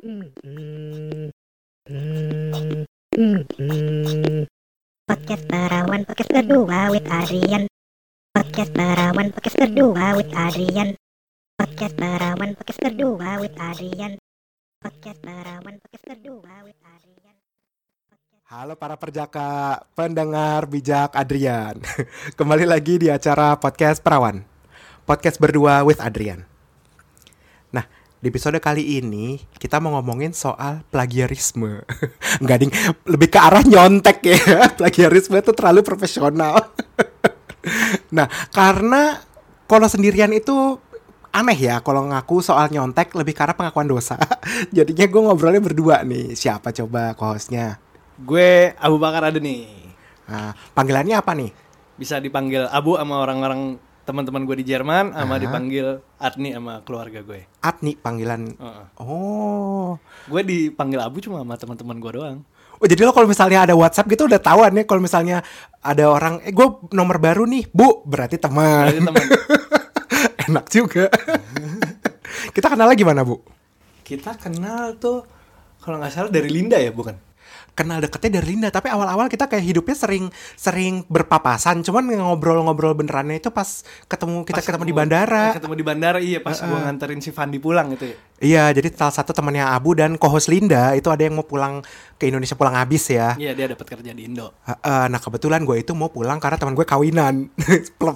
Podcast Perawan Podcast kedua with Adrian Podcast Perawan Podcast kedua with Adrian Podcast Perawan Podcast kedua with Adrian Podcast Perawan Podcast kedua with Adrian Halo para perjaka, pendengar bijak Adrian. Kembali lagi di acara podcast Perawan. Podcast berdua with Adrian. Di episode kali ini kita mau ngomongin soal plagiarisme. Enggak ding, lebih ke arah nyontek ya. Plagiarisme itu terlalu profesional. nah, karena kalau sendirian itu aneh ya kalau ngaku soal nyontek lebih ke arah pengakuan dosa. Jadinya gue ngobrolnya berdua nih. Siapa coba co-hostnya? Gue Abu Bakar ada nih. Nah, panggilannya apa nih? Bisa dipanggil Abu sama orang-orang teman-teman gue di Jerman, sama Aha. dipanggil Adni sama keluarga gue. Atni panggilan. Heeh. Oh. Gue dipanggil Abu cuma sama teman-teman gue doang. Oh jadi lo kalau misalnya ada WhatsApp gitu udah tahuan ya kalau misalnya ada orang eh gue nomor baru nih bu berarti teman Berarti teman. enak juga kita kenal gimana bu Kita kenal tuh kalau nggak salah dari Linda ya, bukan? Kenal deketnya dari Linda. Tapi awal-awal kita kayak hidupnya sering sering berpapasan. Cuman ngobrol-ngobrol benerannya itu pas ketemu kita Pas ketemu di bandara. Ketemu di bandara iya pas gue nganterin si Fandi pulang gitu ya. Iya jadi salah satu temannya Abu dan co-host Linda itu ada yang mau pulang ke Indonesia pulang habis ya Iya dia dapat kerja di Indo. Heeh, nah kebetulan gue itu mau pulang karena teman gue kawinan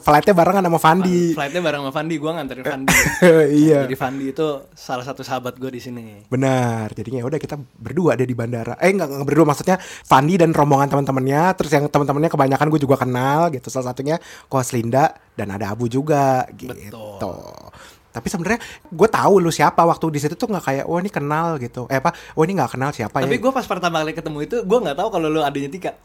flightnya barengan sama Fandi Flightnya bareng sama Fandi, gue nganterin Fandi. iya Jadi Fandi itu salah satu sahabat gue di sini. Benar, jadinya ya udah kita berdua deh di bandara. Eh enggak, enggak berdua maksudnya Fandi dan rombongan teman-temannya, terus yang teman-temannya kebanyakan gue juga kenal gitu. Salah satunya Kos Linda dan ada Abu juga gitu. Betul. Tapi sebenarnya gue tahu lu siapa waktu di situ tuh nggak kayak wah ini kenal gitu. Eh apa? Oh ini nggak kenal siapa Tapi ya? gue pas pertama kali ketemu itu gue nggak tahu kalau lu adanya Tika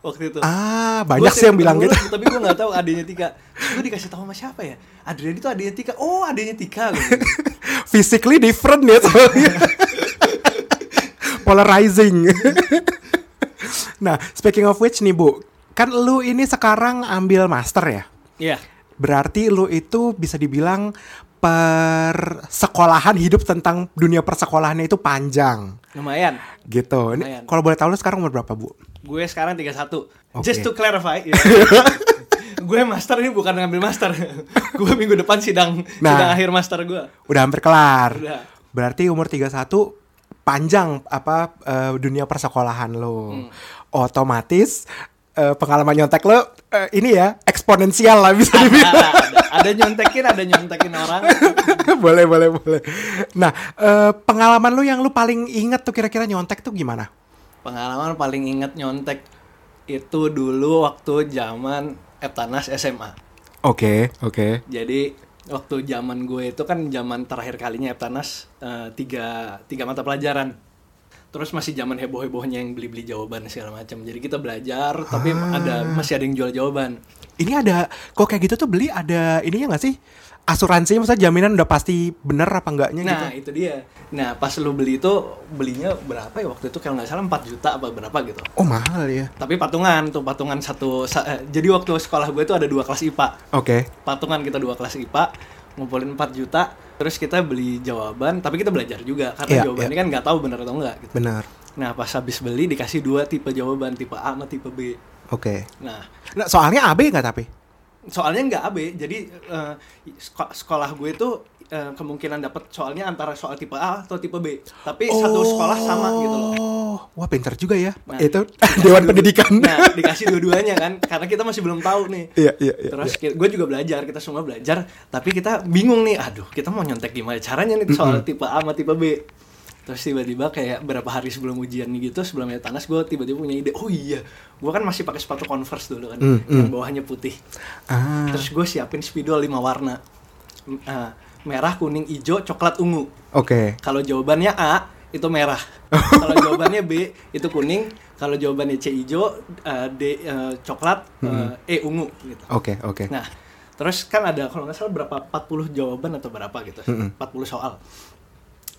waktu itu. Ah, banyak Gua sih yang bilang lu, gitu. Tapi gue nggak tahu adanya Tika. Gue dikasih tahu sama siapa ya? Adrian itu adanya Tika. Oh adanya Tika. gitu. Physically different ya soalnya. Polarizing. nah, speaking of which nih Bu, kan lu ini sekarang ambil master ya? Iya. Berarti lu itu bisa dibilang per sekolahan hidup tentang dunia persekolahannya itu panjang Lumayan. gitu. Ini kalau boleh tahu lu sekarang umur berapa, Bu? Gue sekarang 31. Oke. Just to clarify. ya. gue master ini bukan ngambil master. gue minggu depan sidang Nah. sidang akhir master gue. Udah hampir kelar. Udah. Berarti umur 31 panjang apa eh, dunia persekolahan lo. Hmm. Otomatis eh, pengalaman nyontek lo eh, ini ya eksponensial lah bisa Ada, dibilang. ada, ada nyontekin, ada nyontekin orang. boleh, boleh, boleh. Nah, eh, pengalaman lu yang lu paling inget tuh kira-kira nyontek tuh gimana? Pengalaman paling inget nyontek itu dulu waktu zaman Eptanas SMA. Oke, oke. Jadi waktu zaman gue itu kan zaman terakhir kalinya Eptanas eh, tiga tiga mata pelajaran. Terus masih zaman heboh-hebohnya yang beli-beli jawaban segala macam. Jadi kita belajar tapi ada masih ada yang jual jawaban. Ini ada kok kayak gitu tuh beli ada ininya nggak sih? Asuransi maksudnya jaminan udah pasti bener apa enggaknya gitu. Nah, itu dia. Nah, pas lu beli itu belinya berapa ya waktu itu kalau nggak salah 4 juta apa berapa gitu. Oh, mahal ya. Tapi patungan tuh patungan satu sa- eh, jadi waktu sekolah gue itu ada dua kelas IPA. Oke. patungan kita dua kelas IPA ngumpulin 4 juta terus kita beli jawaban tapi kita belajar juga karena Iya, jawabannya iya. kan nggak tahu benar atau enggak gitu. Benar. Nah pas habis beli dikasih dua tipe jawaban tipe A sama tipe B. Oke. Nah Nah, soalnya AB nggak tapi? soalnya nggak AB jadi eh, seko- sekolah gue itu eh, kemungkinan dapat soalnya antara soal tipe A atau tipe B tapi satu sekolah sama gitu loh. Wah pinter juga ya. Nah, itu Dewan Pendidikan. Nah dikasih dua-duanya kan karena kita masih belum tahu nih. Iya, iya, iya. Terus gue juga belajar, kita semua belajar, tapi kita bingung nih, aduh, kita mau nyontek gimana caranya nih soal tipe A sama tipe B. Terus tiba-tiba kayak berapa hari sebelum ujian nih gitu, sebelum tanas gue tiba-tiba punya ide, oh iya, gue kan masih pakai sepatu Converse dulu kan, Mm, yang bawahnya putih. Ah. Terus gue siapin spidol lima warna, ah, merah, kuning, hijau, coklat, ungu. Oke. Kalau jawabannya A itu merah, kalau jawabannya B itu kuning, kalau jawabannya C hijau, eh, D eh, coklat, eh, E ungu gitu. Oke, oke. Nah, terus kan ada kalau nggak salah berapa 40 jawaban atau berapa gitu. 40 soal.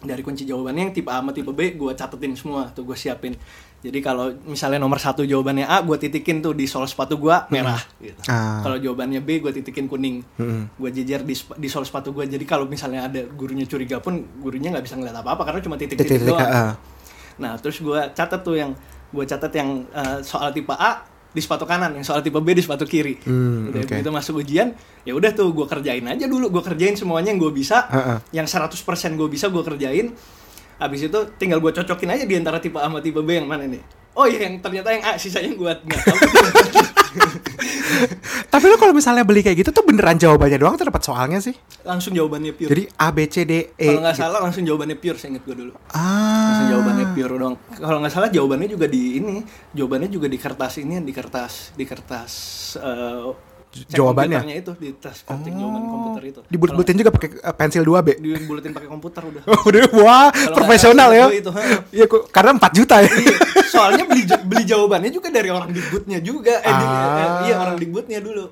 dari kunci jawabannya yang tipe A sama tipe B gue catetin semua tuh gue siapin jadi kalau misalnya nomor satu jawabannya A gue titikin tuh di sol sepatu gue merah gitu. Ah. kalau jawabannya B gue titikin kuning Hmm. gue jejer di, di sol sepatu gue jadi kalau misalnya ada gurunya curiga pun gurunya nggak bisa ngeliat apa apa karena cuma titik-titik Titik-titik, doang ah. nah terus gue catat tuh yang gue catat yang eh, soal tipe A di sepatu kanan yang soal tipe B di sepatu kiri Hmm, udah oke. begitu masuk ujian ya udah tuh gue kerjain aja dulu gue kerjain semuanya yang gue bisa Heeh. yang 100% gue bisa gue kerjain habis itu tinggal gue cocokin aja di antara tipe A sama tipe B yang mana nih oh iya yang ternyata yang A sisanya gue nggak tahu Tapi lo kalau misalnya beli kayak gitu tuh beneran jawabannya doang atau dapat soalnya sih? langsung jawabannya pure Jadi A B C D E. kalau nggak salah langsung jawabannya pure saya inget gue dulu Ah. langsung jawabannya pure dong kalau nggak salah jawabannya juga di ini jawabannya juga di kertas ini di kertas di kertas eh, cek Jawabannya? itu di tas cek jawaban komputer itu Dibulet-buletin juga pakai eh, pensil 2B. Kalau dibuletin pakai komputer udah Oh, udah wah, profesional ya. itu. Iya, kok- karena 4 juta ya. Iya, soalnya beli beli jawabannya juga dari orang digbutnya juga eh, di- Ah. eh, iya orang digbutnya dulu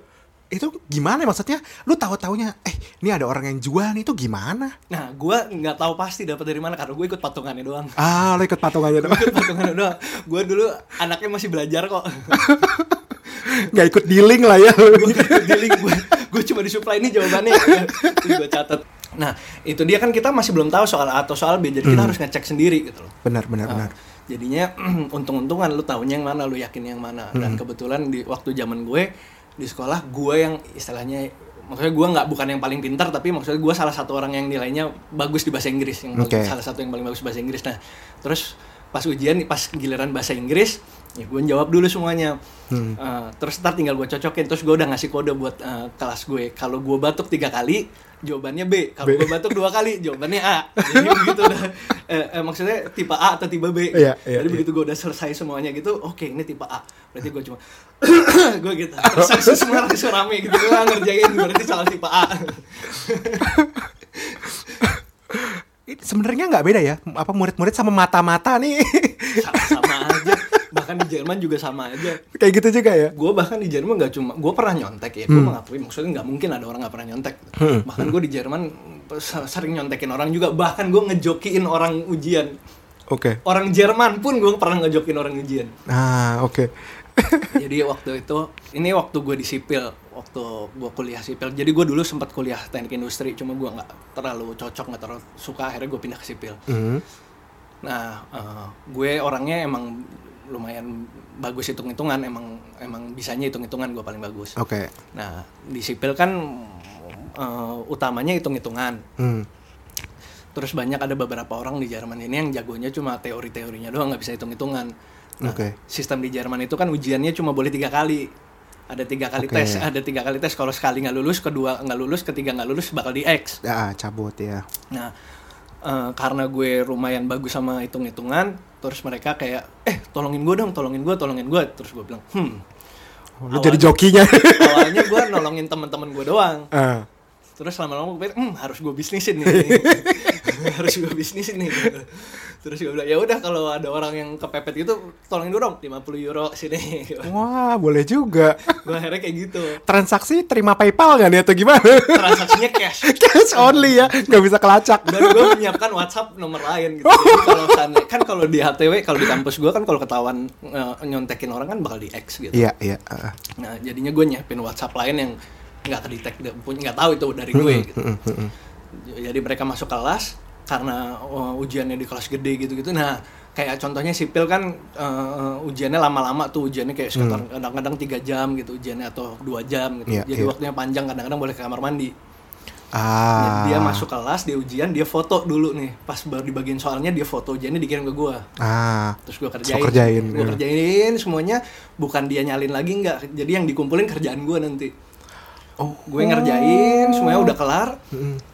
itu gimana maksudnya? Lu tahu taunya eh ini ada orang yang jual nih itu gimana? nah gue nggak tahu pasti dapat dari mana karena gue ikut patungannya doang Ah, lo ikut patungannya Gua dong. ikut patungannya doang gue dulu anaknya masih belajar kok Nggak ikut dealing lah ya. gue ikut dealing gue gue cuma disuplai ini jawabannya ya. terus gue catat nah itu dia kan kita masih belum tahu soal A atau soal B jadi kita harus ngecek sendiri gitu loh Benar, benar, benar. jadinya untung-untungan lu tahunya yang mana lu yakin yang mana dan kebetulan di waktu zaman gue di sekolah gue yang istilahnya maksudnya gue nggak bukan yang paling pintar tapi maksudnya gue salah satu orang yang nilainya bagus di bahasa Inggris yang Oke. salah satu yang paling bagus bahasa Inggris nah terus pas ujian pas giliran bahasa Inggris ya gue jawab dulu semuanya. Eh, terus ntar tinggal gue cocokin. Terus gue udah ngasih kode buat eh, kelas gue. Kalau gue batuk tiga kali jawabannya B. Kalau gue batuk dua kali jawabannya A. Jadi begitu udah eh, eh, maksudnya tipe A atau tipe B. Iya, iya, jadi iya. begitu gue udah selesai semuanya gitu oke ini tipe A. Berarti gue cuma gue gitu. Terus langsung semua langsung rame gitu gue ngerjain berarti soal tipe A. Sebenarnya nggak beda ya? Apa murid-murid sama mata-mata nih? sama bahkan di Jerman juga sama aja Kayak gitu juga ya? gue bahkan di Jerman nggak cuma gue pernah nyontek ya gue mengakui maksudnya nggak mungkin ada orang nggak pernah nyontek bahkan gue di Jerman se- sering nyontekin orang juga bahkan gue ngejokiin orang ujian Oke. orang Jerman pun gue pernah ngejokin orang ujian Ah, oke. jadi waktu itu ini waktu gue di sipil waktu gue kuliah sipil jadi gue dulu sempat kuliah teknik industri cuma gue nggak terlalu cocok nggak terlalu suka akhirnya gue pindah ke sipil Hmm. nah eh, gue orangnya emang lumayan bagus hitung hitungan emang emang bisanya hitung hitungan gue paling bagus Oke. nah di sipil kan eh, utamanya hitung hitungan Hmm. terus banyak ada beberapa orang di Jerman ini yang jagonya cuma teori-teorinya doang nggak bisa hitung-hitungan. Nah, Oke. sistem di Jerman itu kan ujiannya cuma boleh tiga kali. Ada tiga kali Oke. tes, ada tiga kali tes. Kalau sekali nggak lulus, kedua nggak lulus, ketiga nggak lulus bakal di X. Ah, cabut ya. Nah, eh, karena gue lumayan bagus sama hitung-hitungan, terus mereka kayak, eh tolongin gue dong, tolongin gue, tolongin gue. Terus gue bilang, hmm. Lu jadi jokinya. Awalnya gue nolongin teman-teman gue doang. Ah. terus lama-lama gue pikir hmm, harus gue bisnisin nih harus gue bisnisin nih terus gue bilang ya udah kalau ada orang yang kepepet gitu tolongin gue dong 50 euro sini Wah, boleh juga. gue akhirnya kayak gitu Transaksi terima PayPal nggak nih atau gimana? transaksinya cash Cash only ya, nggak bisa kelacak. dan gue menyiapkan WhatsApp nomor lain gitu kalau kan kalau di HTW kalau di kampus gue kan kalau ketahuan eh, nyontekin orang kan bakal di X gitu Iya, iya. ah. nah jadinya gue nyiapin WhatsApp lain yang nggak kedetek nggak tahu itu dari gue gitu jadi mereka masuk kelas karena uh, ujiannya di kelas gede gitu-gitu. Nah kayak contohnya sipil kan uh, ujiannya lama-lama tuh ujiannya kayak sekitar kadang-kadang tiga jam gitu ujiannya atau dua jam gitu. Iya, jadi iya. waktunya panjang kadang-kadang boleh ke kamar mandi. Ah. dia masuk kelas dia ujian dia foto dulu nih. Pas baru dibagiin soalnya dia foto ujiannya dikirim ke gua. Ah. terus gua kerjain, lo kerjain, gua ya. kerjain semuanya. Bukan dia nyalin lagi nggak jadi yang dikumpulin kerjaan gua nanti Oh. gue ngerjain semuanya udah kelar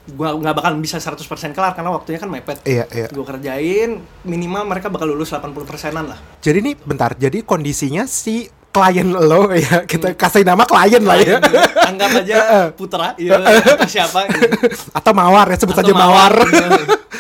gue nggak bakal bisa 100% kelar karena waktunya kan mepet Iya, iya. gue kerjain minimal mereka bakal lulus 80 persenan lah Jadi nih bentar, jadi kondisinya si klien lo ya, kita kasih nama klien lah ya. anggap aja putra ya atau siapa gitu. Atau mawar ya, sebut Atau saja mawar. mawar, iya.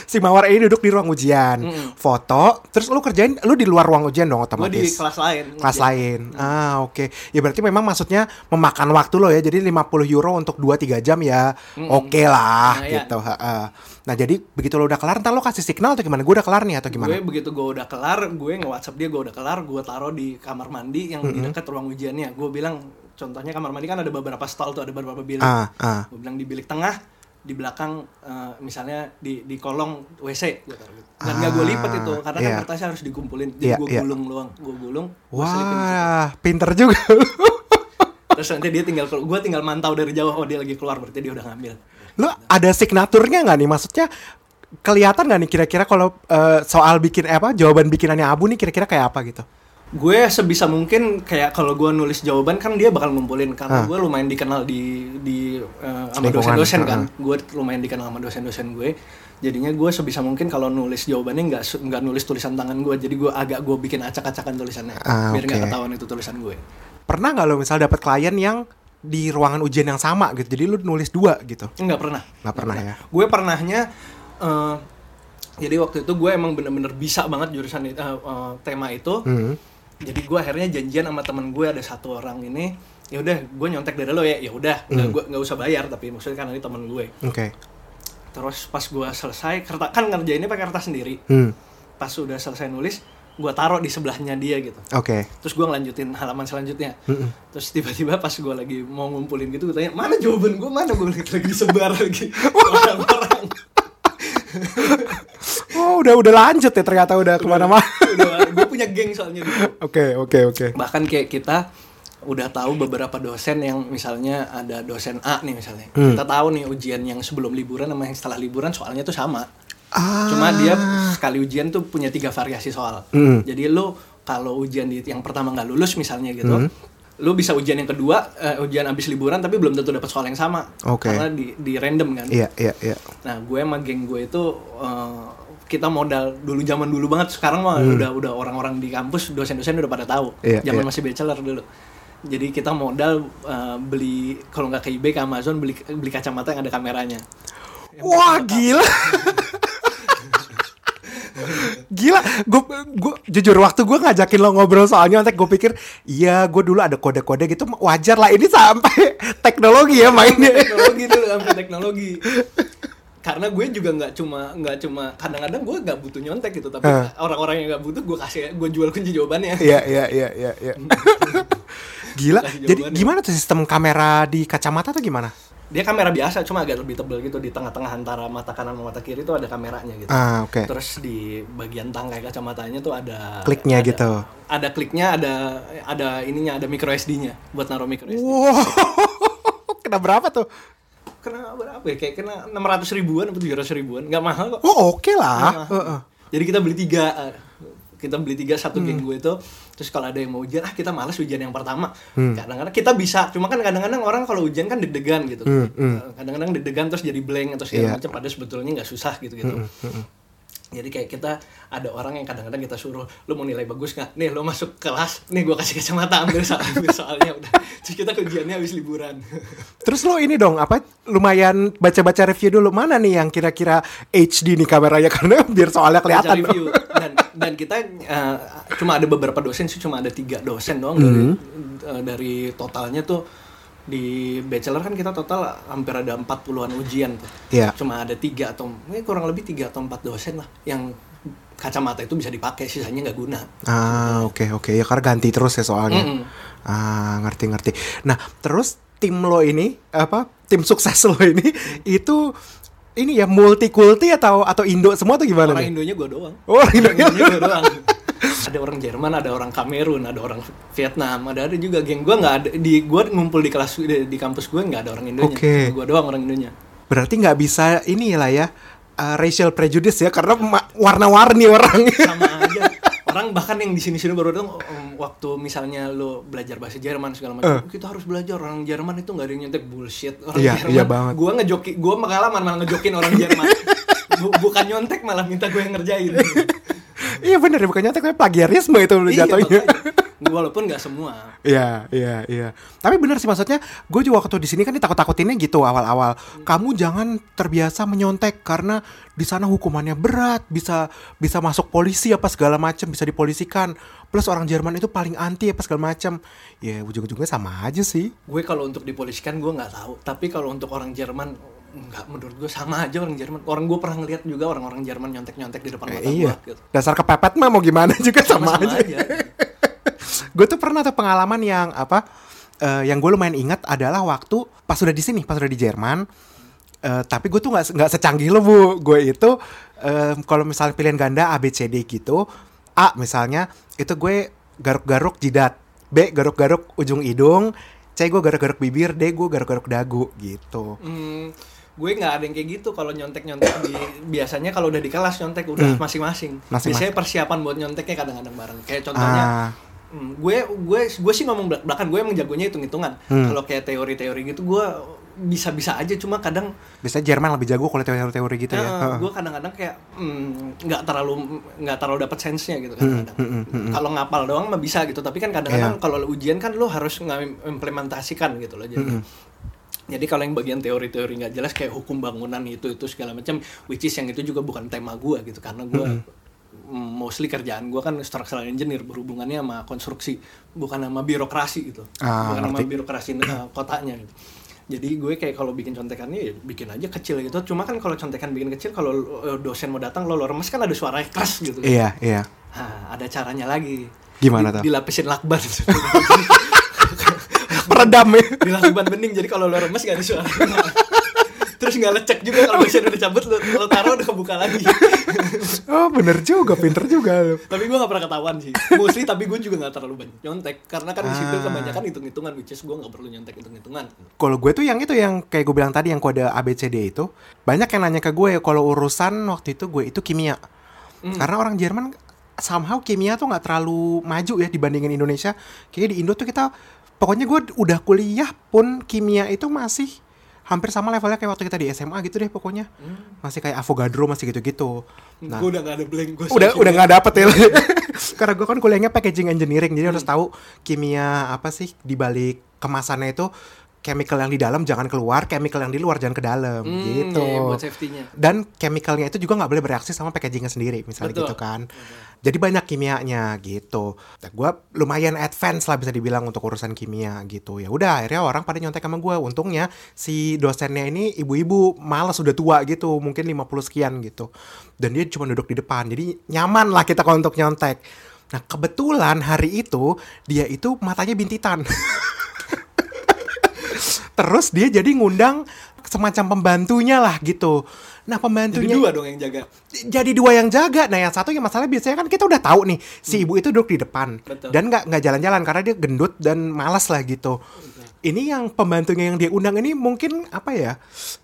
Si Mawar ini duduk di ruang ujian, foto, terus lu kerjain, lu di luar ruang ujian dong gue otomatis. di kelas lain kelas Ujian. lain. Ah, oke. Ya berarti memang maksudnya memakan waktu lo ya. Jadi 50 euro untuk 2 3 jam ya oke lah Lumayan. gitu. Ha-ha. Nah, jadi begitu lo udah kelar, ntar lo kasih signal atau gimana? Gue udah kelar nih atau gue gimana? begitu gue udah kelar gue nge WhatsApp dia gue udah kelar gue taruh di kamar mandi yang di dekat ruang ujiannya gue bilang contohnya kamar mandi kan ada beberapa stall tuh ada beberapa bilik Ah, ah. gue bilang di bilik tengah di belakang eh, misalnya di di kolong WC gitu. dan nggak gue lipat itu karena kan kertasnya harus dikumpulin jadi Iya, gue iya. gulung doang gue gulung. Wah, pinter juga. terus nanti dia tinggal gue tinggal mantau dari jauh oh dia lagi keluar berarti dia udah ngambil lo ada signaturnya nggak nih? Maksudnya kelihatan nggak nih kira-kira kalau eh, soal bikin eh, apa jawaban bikinannya Abu nih kira-kira kayak apa gitu? Gue sebisa mungkin kayak kalau gue nulis jawaban kan dia bakal ngumpulin karena Ah. gue lumayan dikenal di di eh, sama dosen-dosen kan ah. gue lumayan dikenal sama dosen-dosen gue jadinya gue sebisa mungkin kalau nulis jawabannya nggak nggak nulis tulisan tangan gue jadi gue agak gue bikin acak-acakan tulisannya Ah, biar nggak oke. ketahuan itu tulisan gue Pernah nggak lo misal dapat klien yang di ruangan ujian yang sama gitu? Jadi lu nulis dua gitu? nggak pernah Nggak pernah ya? gue pernahnya eh, jadi waktu itu gue emang bener-bener bisa banget jurusan eh, eh, tema itu Hmm. Jadi gue akhirnya janjian sama temen gue ada satu orang ini ya udah gue nyontek dari lo ya. Ya udah nggak gue nggak usah bayar tapi maksudnya kan ini temen gue. Oke. terus pas gue selesai kertas kan ngerjainnya pakai kertas sendiri. Hmm. pas udah selesai nulis gue taruh di sebelahnya dia gitu. Oke. terus gue ngelanjutin halaman selanjutnya. Terus tiba-tiba pas gue lagi mau ngumpulin gitu gue tanya mana jawaban gue mana? Gue lagi, lagi disebar lagi. Orang-orang. Oh, udah udah lanjut ya ternyata udah ke mana-mana. Punya geng soalnya dulu Oke, oke, oke. bahkan kayak kita udah tahu beberapa dosen yang misalnya ada dosen A nih misalnya Hmm. kita tahu nih ujian yang sebelum liburan sama yang setelah liburan soalnya tuh sama Ah. cuma dia sekali ujian tuh punya tiga variasi soal Hmm. jadi lo kalau ujian di yang pertama nggak lulus misalnya gitu Hmm. lo bisa ujian yang kedua eh, ujian abis liburan tapi belum tentu dapat soal yang sama Oke. karena di, di random kan Iya, iya, iya. Nah, gue sama geng gue itu eh, kita modal dulu zaman dulu banget. Sekarang mah udah udah orang-orang di kampus dosen-dosen udah pada tahu. Hmm. Iya, zaman iya. masih bachelor dulu. Jadi kita modal eh, beli kalau nggak ke eBay ke Amazon beli beli kacamata yang ada kameranya. Wah, gila. Gila, gue gue jujur waktu gue ngajakin lo ngobrol soalnya nanti gue pikir iya gue dulu ada kode-kode gitu wajar lah ini sampai teknologi ya mainnya. teknologi dulu sampai teknologi. Karena gue juga nggak cuma nggak cuma kadang-kadang gue nggak butuh nyontek gitu, tapi Ah. orang-orang yang nggak butuh gue kasih gue jual kunci jawabannya. Iya, iya, iya, iya, iya. Gila. Jadi gimana tuh sistem kamera di kacamata tuh gimana? Dia kamera biasa, cuma agak lebih tebel gitu di tengah-tengah antara mata kanan sama mata kiri itu ada kameranya gitu. Ah, oke. Terus di bagian tangkai kacamatanya tuh ada Kliknya ada- gitu. Ada kliknya, ada ada ininya, ada micro SD-nya buat naruh micro SD. Wow. Kena berapa tuh? Kena berapa ya? Kayak kena 600 ribuan atau 700 ribuan. Nggak mahal kok. Oh, oke lah. Nggak mahal. Heeh. Jadi kita beli tiga. eh, Kita beli tiga satu Hmm. geng gue itu. Terus kalau ada yang mau ujian, ah kita malas ujian yang pertama. Hmm. Kadang-kadang kita bisa, cuma kan kadang-kadang orang kalau ujian kan deg-degan gitu. Hmm, hmm. Eh, Kadang-kadang deg-degan terus jadi blank atau segala macam. Padahal sebetulnya nggak susah gitu gitu. Hmm, Jadi kayak kita ada orang yang kadang-kadang kita suruh, lu mau nilai bagus nggak? Nih lo masuk kelas, nih gua kasih kacamata ambil soal ambil soalnya udah. Terus kita ujiannya habis liburan. Terus lo ini dong apa lumayan baca-baca review dulu mana nih yang kira-kira HD nih kameranya karena biar soalnya Baca kelihatan. review dan dan kita eh, cuma ada beberapa dosen sih cuma ada tiga dosen doang dari eh, dari totalnya tuh di bachelor kan kita total hampir ada 40-an ujian tuh. Iya. Cuma ada tiga atau kurang lebih tiga atau empat dosen lah yang kacamata itu bisa dipakai sisanya nggak guna. Ah, oke oke ya karena ganti terus ya soalnya. Mm-mm. Ah, ngerti-ngerti. Nah, terus tim lo ini apa? Tim sukses lo ini itu ini ya multikulti atau atau Indo semua atau gimana Orang nih? Indonya gua doang. Oh, Indonya. Indonya gua doang. ada orang Jerman, ada orang Kamerun, ada orang Vietnam, ada ada juga geng gua nggak ada di gua ngumpul di kelas di, di kampus gua nggak ada orang Indonya. Oke. Gua doang orang Indonya. Berarti nggak bisa ini lah ya uh, racial prejudice ya karena warna-warni orangnya. sama aja orang bahkan yang di sini sini baru datang um, waktu misalnya lo belajar bahasa Jerman segala macam kita harus belajar orang Jerman itu nggak ada yang nyontek bullshit orang. Iya, Jerman iya banget. gue ngejoki gue pengalaman malah ngejokin orang Jerman Bu- bukan nyontek malah minta gue yang ngerjain iya bener bukan nyontek tapi plagiarisme itu Iya, jatuhnya. walaupun nggak semua Iya, iya, iya. Tapi bener sih maksudnya, gue juga waktu di sini kan ditakut-takutinnya gitu awal-awal. Kamu jangan terbiasa menyontek karena di sana hukumannya berat, bisa bisa masuk polisi apa segala macam, bisa dipolisikan. Plus orang Jerman itu paling anti apa segala macam. Ya ujung-ujungnya sama aja sih. gue kalau untuk dipolisikan gue nggak tahu tapi kalau untuk orang Jerman nggak menurut gue sama aja orang Jerman. Orang gue pernah ngeliat juga orang-orang Jerman nyontek nyontek di depan Eh, mata iya. gue gitu. Dasar kepepet mah mau gimana juga sama, sama-sama aja. aja. Gue tuh pernah tuh pengalaman yang apa eh, yang gue lumayan ingat adalah waktu pas udah di sini pas udah di Jerman. Eh, tapi gue tuh nggak nggak secanggih lo bu. Gue itu eh, kalau misalnya pilihan ganda A B C D gitu A misalnya itu gue garuk-garuk jidat. B garuk-garuk ujung hidung. C gue garuk-garuk bibir. D gue garuk-garuk dagu gitu. Hmm, gue nggak ada yang kayak gitu kalau nyontek nyontek di biasanya kalau udah di kelas nyontek udah masing-masing Hmm. Masing-masing. biasanya persiapan buat nyonteknya kadang-kadang bareng kayak contohnya ah Hmm, gue gue gue sih ngomong belak belakan gue emang jagonya hitung hitungan Hmm. kalau kayak teori-teori gitu gue bisa bisa aja cuma kadang biasanya Jerman lebih jago kalau teori-teori gitu ya Heeh. gue kadang-kadang kayak hmm, nggak terlalu nggak terlalu dapat sensenya gitu Hmm, kadang-kadang kalau ngapal doang mah bisa gitu tapi kan kadang-kadang Iya. kalau ujian kan lo harus mengimplementasikan gitu loh jadi Hmm, jadi kalau yang bagian teori-teori nggak jelas kayak hukum bangunan itu itu segala macam which is yang itu juga bukan tema gue gitu. Karena gue mostly kerjaan gue kan structural engineer berhubungannya sama konstruksi bukan sama birokrasi gitu. Ah, bukan sama birokrasi uh, kotanya gitu. Jadi gue kayak kalau bikin contekannya ya bikin aja kecil gitu. Cuma kan kalau contekan bikin kecil kalau uh, dosen mau datang lo lo remes kan ada suaranya keras gitu iya iya. Nah, ada caranya lagi. Gimana tuh? dilapisin lakban peredam ya. Di lakban bening jadi kalau lo remes gak ada suara terus nggak lecek juga kalau dosen udah cabut lo, lo taruh udah kebuka lagi. Oh bener juga pinter juga tapi gue gak pernah ketahuan sih. Mostly tapi gue juga gak terlalu banyak nyontek. Karena kan di situ Ah. kebanyakan hitung hitungan which is gue gak perlu nyontek hitung hitungan Kalau gue tuh yang itu yang kayak gue bilang tadi yang kode ABCD itu banyak yang nanya ke gue kalau urusan waktu itu gue itu kimia. Karena orang Jerman somehow kimia tuh nggak terlalu maju ya dibandingin Indonesia. Kayaknya di Indo tuh kita pokoknya gue udah kuliah pun kimia itu masih hampir sama levelnya kayak waktu kita di SMA gitu deh pokoknya. Masih kayak Avogadro masih gitu-gitu. Nah, gue udah gak ada blank gue udah udah nggak dapet ya karena gue kan kuliahnya packaging engineering jadi harus tahu kimia apa sih di balik kemasannya itu chemical yang di dalam jangan keluar chemical yang di luar jangan ke dalam. Gitu. iya, buat safety-nya. Dan chemicalnya itu juga nggak boleh bereaksi sama packagingnya sendiri misalnya Betul. gitu kan. Jadi banyak kimianya gitu. Nah, gue lumayan advance lah bisa dibilang untuk urusan kimia gitu. Ya udah akhirnya orang pada nyontek sama gue untungnya si dosennya ini ibu-ibu malas sudah tua gitu mungkin 50 sekian gitu. Dan dia cuma duduk di depan. Jadi nyaman lah kita kalau untuk nyontek. Nah kebetulan hari itu dia itu matanya bintitan terus dia jadi ngundang semacam pembantunya lah gitu nah jadi pembantunya dua dong yang jaga jadi dua yang jaga. Nah, yang satu yang masalah biasanya kan kita udah tahu nih si ibu itu duduk di depan Betul. dan nggak nggak jalan-jalan karena dia gendut dan malas lah gitu. Ini yang pembantunya yang dia undang ini mungkin apa ya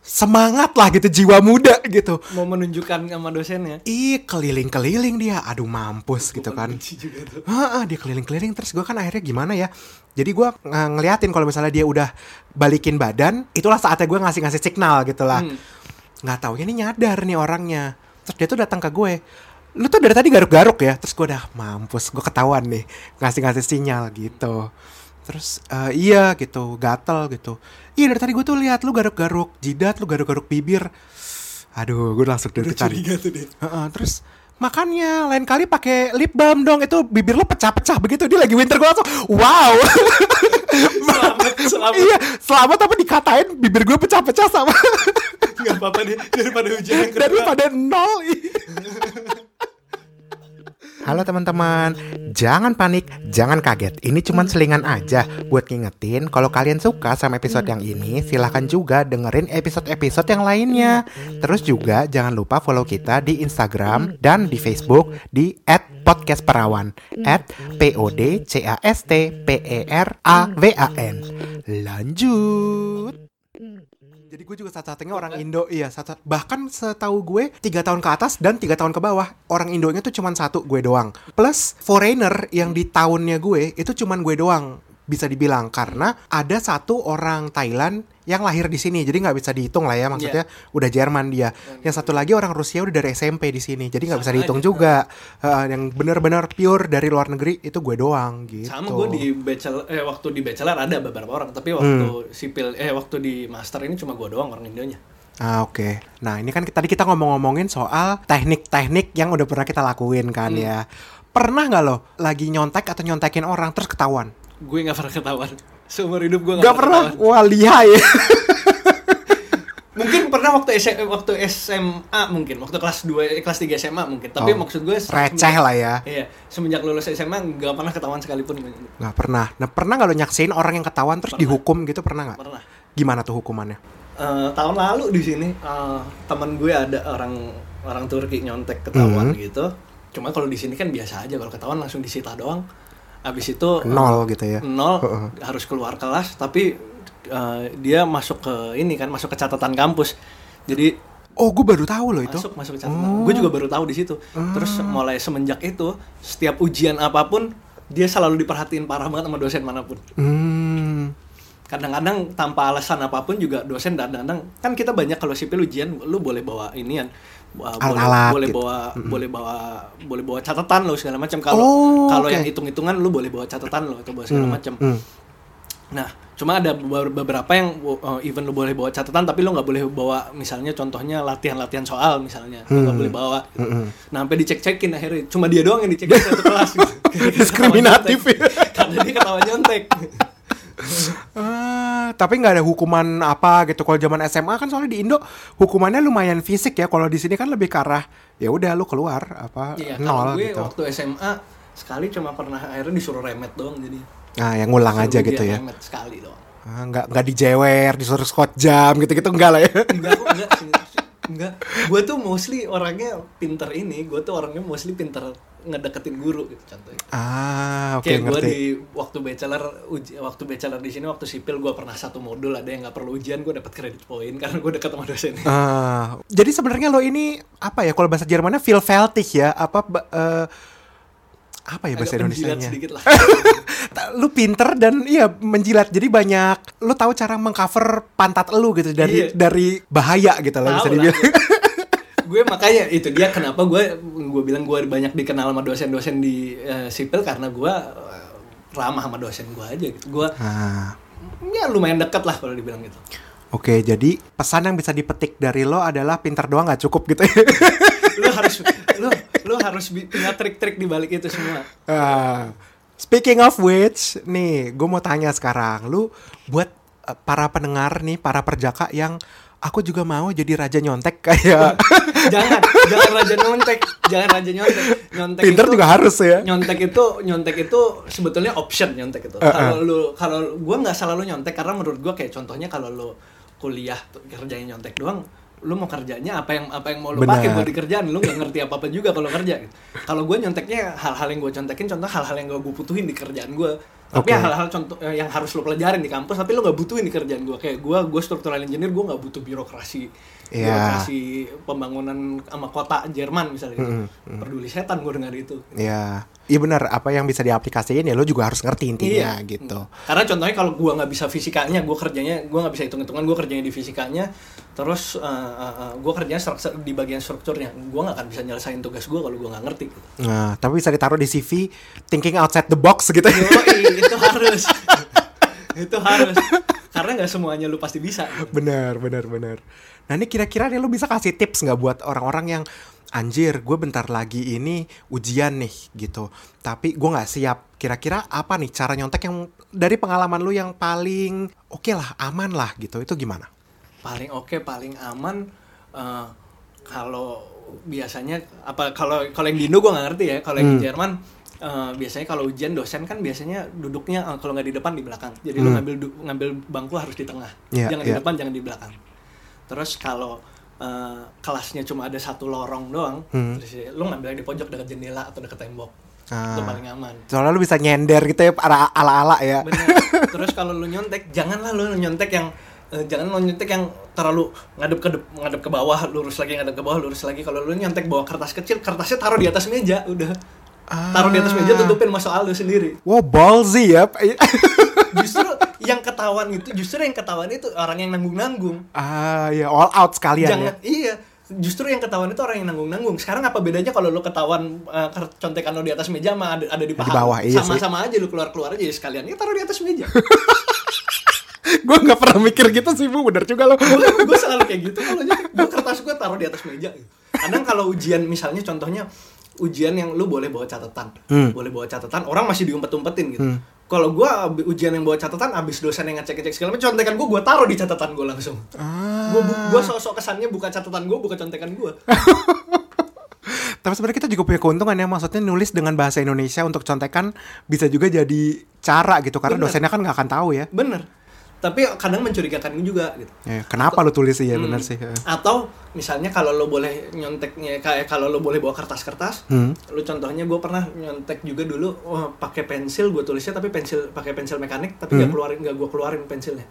semangat lah gitu jiwa muda gitu. mau menunjukkan sama dosennya? Ih keliling-keliling dia, aduh mampus gitu kan. Heeh, dia keliling-keliling. Terus gue kan akhirnya gimana ya? Jadi gue ng- ngeliatin kalau misalnya dia udah balikin badan itulah saatnya gue ngasih-ngasih signal gitu lah. Hmm. nggak taunya nih nyadar nih orangnya. Terus dia tuh datang ke gue. Lu tuh dari tadi garuk-garuk ya? Terus gue udah mampus gue ketahuan nih. Ngasih-ngasih sinyal gitu terus "Eh, iya gitu gatel gitu. Iya dari tadi gue tuh lihat lu garuk-garuk jidat lu garuk-garuk bibir. Aduh gue langsung curiga tuh deh Heeh, terus makannya lain kali pakai lip balm dong. Itu bibir lo pecah-pecah begitu dia lagi winter gue langsung wow! Selamat selamat. Iya selamat tapi dikatain bibir gue pecah-pecah sama nggak apa-apa deh daripada hujan yang daripada nol Halo teman-teman, jangan panik, jangan kaget. Ini cuma selingan aja buat ngingetin kalau kalian suka sama episode yang ini, silahkan juga dengerin episode-episode yang lainnya. Terus juga jangan lupa follow kita di Instagram dan di Facebook di @podcastperawan @podcast_perawan. Lanjut. Jadi gue juga satu-satunya orang Indo, iya satu bahkan setahu gue tiga tahun ke atas dan tiga tahun ke bawah orang Indonya tuh cuman satu gue doang. Plus foreigner yang di tahunnya gue itu cuman gue doang. Bisa dibilang karena ada satu orang Thailand yang lahir di sini jadi nggak bisa dihitung lah ya maksudnya udah Jerman dia yang satu lagi orang Rusia udah dari SMP di sini jadi nggak bisa dihitung aja. juga Eh, yang benar-benar pure dari luar negeri itu gue doang gitu Sama gue di bachelor eh waktu di bachelor ada beberapa orang, tapi waktu Hmm. sipil eh waktu di master ini cuma gue doang orang Indonya. Ah oke. Nah ini kan tadi kita ngomong-ngomongin soal teknik-teknik yang udah pernah kita lakuin kan Hmm. ya. Pernah nggak lo lagi nyontek atau nyontekin orang terus ketahuan? Gue nggak pernah ketahuan. Seumur hidup gue Gak pernah. Wah lihai. Mungkin pernah waktu SM, waktu SMA mungkin, waktu kelas 2 eh, kelas 3 SMA mungkin. Tapi Oh, maksud gue Receh lah ya. Iya, semenjak lulus SMA nggak pernah ketahuan sekalipun. Nggak pernah. Nah pernah nggak lo nyaksain orang yang ketahuan terus Pernah. dihukum gitu pernah nggak? Pernah. Gimana tuh hukumannya? Eh, tahun lalu di sini eh, teman gue ada orang orang Turki nyontek ketahuan Hmm. gitu. Cuma kalau di sini kan biasa aja kalau ketahuan langsung disita doang. Habis itu Nol gitu ya. nol harus keluar kelas tapi eh, dia masuk ke ini kan masuk ke catatan kampus. Jadi Oh gue baru tahu loh itu. masuk masuk ke catatan. Gue juga baru tahu di situ. Terus mulai semenjak itu setiap ujian apa pun dia selalu diperhatiin parah banget sama dosen mana pun. Hmm. Kadang-kadang tanpa alasan apa pun juga dosen kadang-kadang kan kita banyak kalau sipil ujian lu boleh bawa inian uh, boleh Alat-alat boleh gitu. bawa boleh bawa boleh bawa catatan lo segala macam kalau Oh, kalau yang hitung-hitungan lu boleh bawa catatan lo atau bawa segala Hmm, macam. hmm. Nah, cuma ada beber- beberapa yang uh, even lu boleh bawa catatan tapi lu nggak boleh bawa misalnya contohnya latihan-latihan soal misalnya lu nggak Hmm. boleh bawa. gitu. Hmm. Nah, sampai dicek-cekin akhirnya cuma dia doang yang dicek satu kelas. gitu. Diskriminatif. Karena dia ketawa nyontek. Ah, tapi nggak ada hukuman apa gitu. Kalau zaman SMA kan soalnya di Indo hukumannya lumayan fisik ya. Kalau di sini kan lebih ke arah ya udah lu keluar apa Iya, nol gue gitu. waktu SMA sekali cuma pernah akhirnya disuruh remet doang jadi. Nah, yang ngulang aja gitu ya. Remet sekali doang. Ah, nggak nggak dijewer, disuruh scott jam gitu-gitu enggak lah ya. Enggak enggak. Enggak. Gue tuh mostly orangnya pinter ini, gue tuh orangnya mostly pinter ngedeketin guru gitu contohnya. Ah, oke Kayak gue di waktu bachelor uji, waktu bachelor di sini waktu sipil gue pernah satu modul ada yang nggak perlu ujian gue dapat kredit poin karena gue dekat sama dosen. Ah, jadi sebenarnya lo ini apa ya kalau bahasa Jermannya Vielfältig ya, apa eh, apa ya bahasa Indonesianya? sedikit lah. Lu pinter dan iya menjilat jadi banyak lu tahu cara mengcover pantat lu gitu dari Iya. dari bahaya gitu lah bisa Tahu lah. dibilang gue makanya itu dia kenapa gue gue bilang gue banyak dikenal sama dosen-dosen di eh, sipil karena gue eh, ramah sama dosen gue aja gitu. Gue Ah, ya lumayan dekat lah kalau dibilang gitu. Oke, jadi pesan yang bisa dipetik dari lo adalah pintar doang nggak cukup gitu. Lu harus lu lu harus punya trik-trik di balik itu semua. Ah, speaking of which, nih gue mau tanya sekarang, lu buat eh, para pendengar nih, para perjaka yang aku juga mau jadi raja nyontek kayak jangan jangan raja nyontek jangan raja nyontek nyontek pinter itu- juga harus ya. nyontek itu nyontek itu sebetulnya option nyontek itu kalau lu kalau gue nggak selalu nyontek karena menurut gue kayak contohnya kalau lu kuliah kerjanya nyontek doang lu mau kerjanya apa yang apa yang mau lu Benar. pakai buat di kerjaan lu nggak ngerti apa apa juga kalau kerja gitu. kalau gue nyonteknya hal-hal yang gue contekin contoh hal-hal yang gue butuhin di kerjaan gue tapi Oke. hal-hal contoh eh, yang harus lu pelajarin di kampus tapi lu nggak butuhin di kerjaan gue kayak gue gue struktural engineer gue nggak butuh birokrasi Iya. birokrasi pembangunan sama kota Jerman misalnya gitu. Mm-mm, peduli setan gue dengar itu Ya, iya benar. Apa yang bisa diaplikasiin ya lo juga harus ngerti intinya Iya. gitu. Karena contohnya kalau gua nggak bisa fisikanya, gua kerjanya gua nggak bisa hitung-hitungan, gua kerjanya di fisikanya, terus uh, uh, uh, gua kerjanya struktur- di bagian strukturnya, gua nggak akan bisa nyelesain tugas gua kalau gua nggak ngerti. Gitu. Nah, tapi bisa ditaruh di CV thinking outside the box gitu. Yoi, itu harus, itu harus, karena nggak semuanya lu pasti bisa. benar, benar, benar. Nah, ini kira-kira nih lo bisa kasih tips nggak buat orang-orang yang anjir, gue bentar lagi ini ujian nih gitu. Tapi gue nggak siap. Kira-kira apa nih cara nyontek yang dari pengalaman lu yang paling oke lah, aman lah gitu. Itu gimana? Paling oke, paling aman uh, kalau biasanya apa kalau kalau yang di Indo gua nggak ngerti ya, kalau yang di Hmm. Jerman uh, biasanya kalau ujian dosen kan biasanya duduknya uh, kalau nggak di depan di belakang. Jadi lu Hmm. ngambil du- ngambil bangku harus di tengah. Iya, jangan di iya. depan, jangan di belakang. Terus kalau uh, kelasnya cuma ada satu lorong doang, Hmm. terus lu ngambil yang di pojok dekat jendela atau dekat tembok. Ah. Itu paling aman. Soalnya lu bisa nyender gitu ya ala- ala-ala ya. Bener. Terus kalau lu nyontek, janganlah lu nyontek yang eh, jangan lu nyontek yang terlalu ngadep ke dep- ngadep ke bawah, lurus lagi ngadep ke bawah, lurus lagi. Kalau lu nyontek bawa kertas kecil, kertasnya taruh di atas meja, udah. Taruh di atas meja tutupin sama soal lu sendiri. Wow, ballsy ya. justru yang ketahuan itu justru yang ketahuan itu orang yang nanggung-nanggung. Ah, ya all out sekalian jangan ya. iya. Justru yang ketahuan itu orang yang nanggung-nanggung. Sekarang apa bedanya kalau lo ketahuan uh, contekan lo di atas meja sama ada, ada di paha bawah, iya sama sih. sama aja lo keluar keluar aja sekalian. Ya taruh di atas meja. Gue nggak pernah mikir gitu sih bu, bener juga lo. gue selalu kayak gitu kalau gue kertas gue taruh di atas meja. Kadang kalau ujian misalnya contohnya ujian yang lu boleh bawa catatan. Hmm. boleh bawa catatan orang masih diumpet-umpetin gitu kalau gue ujian yang bawa catatan abis dosen yang ngecek-ngecek segala macam contekan gue gue taruh di catatan gue langsung Ah. gue gue sok-sok kesannya buka catatan gue buka contekan gue Tapi sebenarnya kita juga punya keuntungan ya, maksudnya nulis dengan bahasa Indonesia untuk contekan bisa juga jadi cara gitu, karena Bener. dosennya kan nggak akan tahu ya. bener tapi kadang mencurigakan juga gitu Ya, kenapa lo tulis sih ya, Hmm. bener sih. Atau misalnya kalau lo boleh nyonteknya kayak kalau lo boleh bawa kertas-kertas, Hmm. lo contohnya gue pernah nyontek juga dulu oh, pakai pensil gue tulisnya tapi pensil pakai pensil mekanik tapi Hmm. keluarin nggak gue keluarin pensilnya.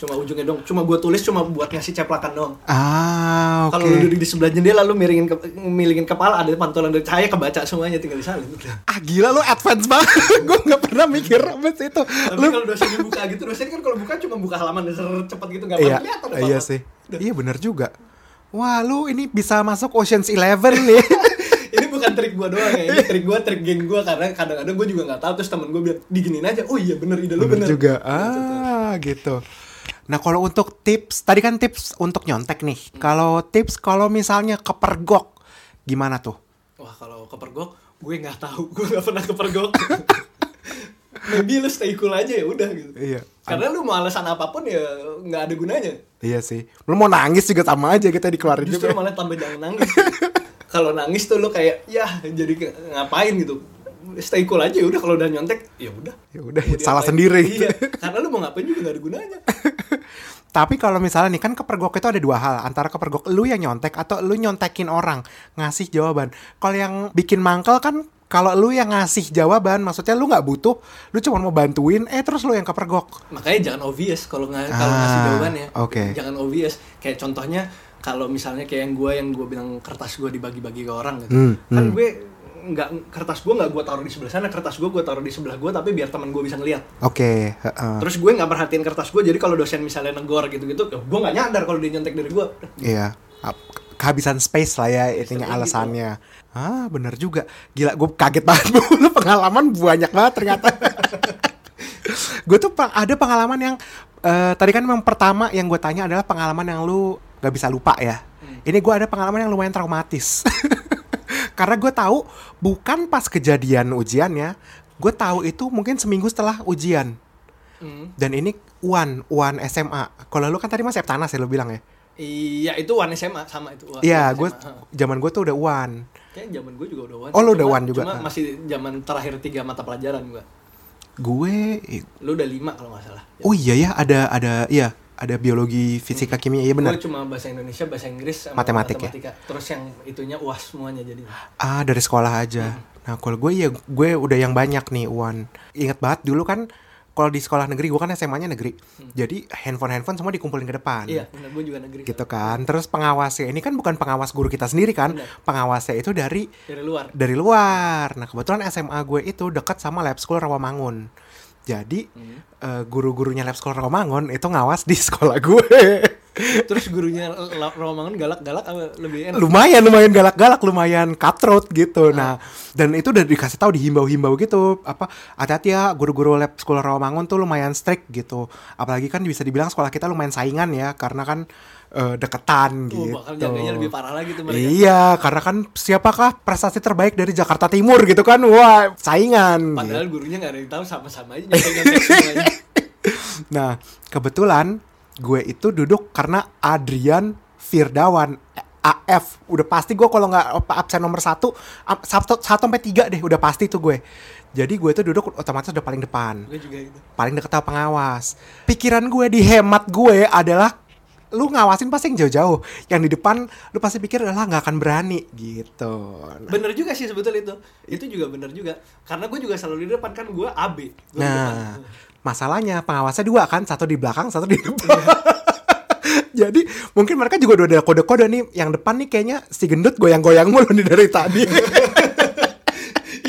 Cuma ujungnya dong, cuma gue tulis cuma buat ngasih ceplakan doang. Ah, oke. Kalau lo duduk di sebelah jendela lo miringin ke, milingin kepala ada pantulan dari cahaya kebaca semuanya tinggal disalin. Ah gila lo advance banget. gue nggak pernah mikir abis itu. Tapi Lu kalau dosennya buka gitu, dosennya kan kalau buka cuma buka halaman cepet gitu nggak iya, kelihatan iya sih. Iya bener juga. Wah lu ini bisa masuk Ocean's Eleven nih. ini bukan trik gua doang ya ini trik gua trik geng gua karena kadang-kadang gua juga nggak tahu terus temen gua bilang diginin aja oh iya bener ide lu bener bener juga. Gitu. Ah gitu. Nah kalau untuk tips, tadi kan tips untuk nyontek nih. Kalau tips kalau misalnya kepergok, gimana tuh? wah kalau kepergok gue nggak tahu gue nggak pernah kepergok maybe lu stay cool aja ya udah gitu Iya. karena lu mau alasan apa pun ya nggak ada gunanya Iya sih. Lu mau nangis juga sama aja kita dikeluarin justru juga. malah tambah jangan nangis kalau nangis tuh lu kayak ya jadi ngapain gitu stay cool aja ya udah kalau udah nyontek ya udah Ya udah, salah sendiri iya karena lu mau ngapain juga nggak ada gunanya Tapi kalau misalnya nih kan kepergok itu ada dua hal antara kepergok lu yang nyontek atau lu nyontekin orang ngasih jawaban. Kalau yang bikin mangkel kan kalau lu yang ngasih jawaban maksudnya lu nggak butuh, lu cuma mau bantuin, eh terus lu yang kepergok. makanya jangan obvious kalau nggak kalau Ah, ngasih jawabannya oke. jangan obvious kayak contohnya kalau misalnya kayak yang gue yang gue bilang kertas gue dibagi-bagi ke orang gitu Hmm, kan hmm. gue nggak kertas gue nggak gue taruh di sebelah sana kertas gue gue taruh di sebelah gue tapi biar teman gue bisa ngeliat Oke, heeh. terus gue nggak perhatiin kertas gue jadi kalau dosen misalnya negor gitu-gitu ya gue nggak nyadar kalau dia nyontek dari gue Iya. Kehabisan space lah ya intinya Gitu. alasannya. Ah, bener juga. Gila, gue kaget banget. Lu pengalaman banyak banget ternyata. gue tuh ada pengalaman yang eh, tadi kan yang pertama yang gue tanya adalah pengalaman yang lu gak bisa lupa ya. Ini gue ada pengalaman yang lumayan traumatis. Karena gue tahu bukan pas kejadian ujiannya, gue tahu itu mungkin seminggu setelah ujian. Hmm. Dan ini Uan, Uan SMA. Kalau lu kan tadi Mas Septanas ya lu bilang ya? iya itu one SMA sama itu Iya, gue zaman gue tuh udah Uan. Kayaknya zaman gue juga udah one Oh, lu udah one juga. cuma masih zaman terakhir tiga mata pelajaran gue Gue, lu udah lima kalau nggak salah oh iya ya, ada ada, iya, ada biologi, fisika, kimia, iya benar. Gue cuma bahasa Indonesia, bahasa Inggris, sama Matematik ya? matematika. Terus yang itunya uas semuanya jadi. Ah, dari sekolah aja. Nah, kalau gue ya, gue udah yang banyak nih, Uan. Ingat banget dulu kan, kalau di sekolah negeri, gue kan SMA-nya negeri. Jadi handphone-handphone semua dikumpulin ke depan. Iya, benar gue juga negeri. Gitu kan. Terus pengawasnya ini kan bukan pengawas guru kita sendiri kan. Benar. Pengawasnya itu dari Dari luar. dari luar. Nah, kebetulan SMA gue itu dekat sama Lab School Rawamangun. Jadi Hmm. eh, guru-gurunya Lab School Rawamangun itu ngawas di sekolah gue. Terus gurunya Romangun galak-galak apa lebih enak? lumayan lumayan galak-galak lumayan cutthroat gitu nah dan itu udah dikasih tahu dihimbau-himbau gitu apa hati-hati ya guru-guru lab sekolah Rawamangun tuh lumayan strict gitu apalagi kan bisa dibilang sekolah kita lumayan saingan ya karena kan eh, deketan Oh, gitu bakal jaganya lebih parah lagi tuh mereka. Iya, karena kan siapakah prestasi terbaik dari Jakarta Timur gitu kan? Wah, saingan. Padahal gitu. gurunya nggak ada yang tahu sama-sama aja. Nah, kebetulan gue itu duduk karena Adrian Firdawan AF udah pasti gue kalau nggak absen nomor satu satu sampai tiga deh udah pasti tuh gue jadi gue tuh duduk otomatis udah paling depan Gue juga gitu. paling deket sama pengawas pikiran gue di hemat gue adalah lu ngawasin pasti yang jauh-jauh yang di depan lu pasti pikir adalah nggak akan berani gitu Nah, Bener juga sih sebetulnya itu. Itu juga bener juga. Karena gue juga selalu di depan kan gue AB. Di depan. Masalahnya pengawasnya dua kan, satu di belakang, satu di depan. Jadi mungkin mereka juga udah ada kode-kode nih, yang depan nih kayaknya si gendut goyang-goyang mulu nih dari tadi.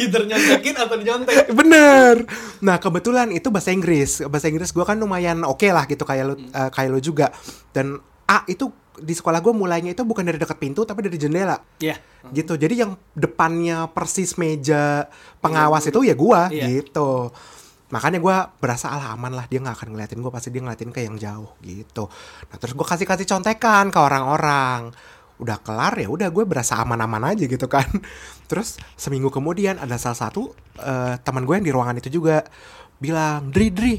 either nyontekin atau nyontek Bener. Nah kebetulan itu bahasa Inggris. Bahasa Inggris gue kan lumayan oke lah gitu kayak lo eh, kayak lo juga. Dan A itu di sekolah gue mulainya itu bukan dari dekat pintu tapi dari jendela Iya. gitu. Jadi yang depannya persis meja pengawas itu ya gue Iya. gitu. Makanya gue berasa alah aman lah dia nggak akan ngeliatin gue pasti dia ngeliatin ke yang jauh gitu. Nah terus gue kasih kasih contekan ke orang-orang. Udah kelar ya udah gue berasa aman-aman aja gitu kan. Terus seminggu kemudian ada salah satu eh, teman gue yang di ruangan itu juga bilang Dri Dri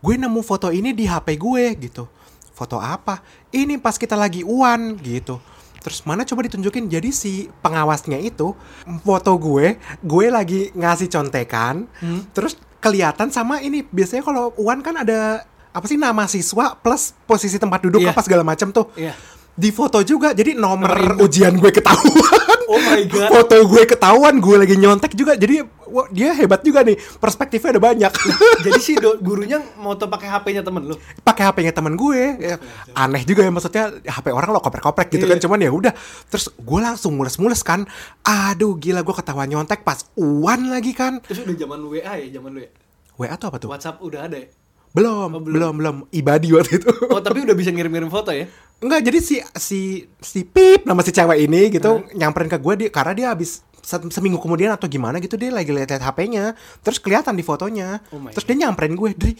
gue nemu foto ini di HP gue gitu. Foto apa? Ini pas kita lagi uan gitu. Terus mana coba ditunjukin jadi si pengawasnya itu foto gue, gue lagi ngasih contekan, terus kelihatan sama ini biasanya kalau uan kan ada apa sih nama siswa plus posisi tempat duduk Iya. apa segala macam tuh. Iya. Di foto juga jadi nomor Nomor ujian gue ketahuan. Oh my god. foto gue ketahuan, gue lagi nyontek juga. Jadi wah, dia hebat juga nih. Perspektifnya ada banyak. Jadi si do- gurunya mau tuh pakai HP-nya temen lu. pakai HP-nya teman gue. Ya, aneh juga ya maksudnya HP orang lo koprek-koprek gitu Iya. kan. Cuman ya udah. Terus gue langsung mules-mules kan. Aduh gila gue ketahuan nyontek pas uan lagi kan. Terus udah zaman WA ya, zaman lu ya. WA tuh apa tuh? WhatsApp udah ada ya. Belum, Oh, belum, belum. belum, Ibadi waktu itu. Oh, tapi udah bisa ngirim-ngirim foto ya. Enggak, jadi si si si Pip nama si cewek ini gitu nyamperin ke gue dia karena dia habis se- seminggu kemudian atau gimana gitu dia lagi lihat HP-nya. Terus kelihatan di fotonya. Oh terus dia nyamperin gue, "Dri,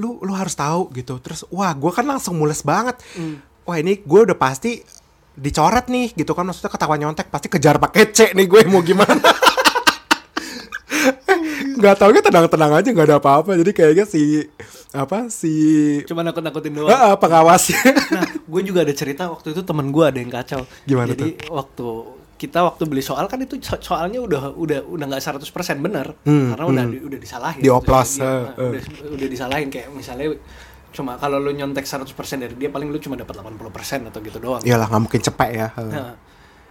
lu lu harus tahu gitu." Terus wah, gue kan langsung mules banget. Hmm. Wah, ini gue udah pasti dicoret nih gitu kan maksudnya ketahuan nyontek pasti kejar pakai C nih gue mau gimana nggak tau tenang-tenang aja nggak ada apa-apa jadi kayaknya si apa si Cuma nakut-nakutin doang. ah, ah, pengawasnya Nah, gue juga ada cerita waktu itu temen gue ada yang kacau. Gimana Jadi waktu kita waktu beli soal kan itu so- soalnya udah udah udah nggak 100% bener Hmm, karena udah hmm. di- udah disalahin. Eh, nah, eh. udah, udah disalahin kayak misalnya cuma kalau lu nyontek 100% dari dia paling lu cuma dapat 80% atau gitu doang. Iyalah nggak mungkin cepet ya Nah,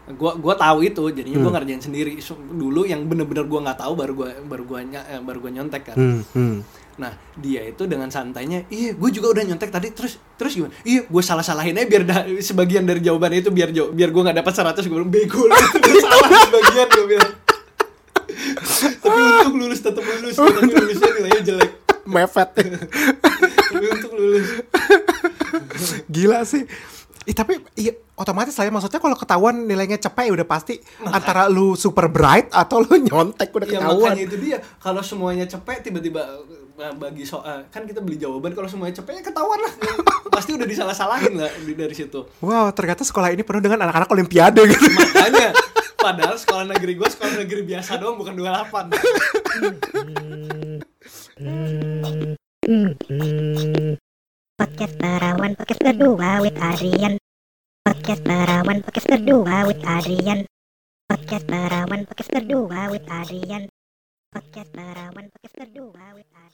gua gua tahu itu jadinya Hmm. gua ngerjain sendiri So, dulu yang bener-bener gua nggak tahu baru gua baru gua ny- eh, baru gua nyontek kan Hmm, hmm. Nah dia itu dengan santainya iya gue juga udah nyontek tadi terus terus gimana? Iya gue salah salahin aja biar da- sebagian dari jawaban itu biar jauh biar gue nggak dapat 100 gue bilang bego itu udah salah sebagian gue bilang. Tapi untuk lulus tetap lulus tapi lulusnya nilainya jelek. Mepet. Tapi untuk lulus. Gila sih. Ih, tapi iya, otomatis lah ya maksudnya kalau ketahuan nilainya cepet ya udah pasti antara lu super bright atau lu nyontek udah Ya ketahuan. makanya itu dia. Kalau semuanya cepet tiba-tiba bagi soal kan kita beli jawaban kalau semuanya cepet ya ketahuan lah. Pasti udah disalah-salahin lah dari situ. Wow, ternyata sekolah ini penuh dengan anak-anak olimpiade gitu. makanya padahal sekolah negeri gue sekolah negeri biasa doang bukan 28 Podcast Perawan Podcast kedua with Adrian. Podcast Perawan Podcast kedua with Adrian. Podcast Perawan Podcast kedua with Adrian. Podcast Perawan Podcast kedua with Adrian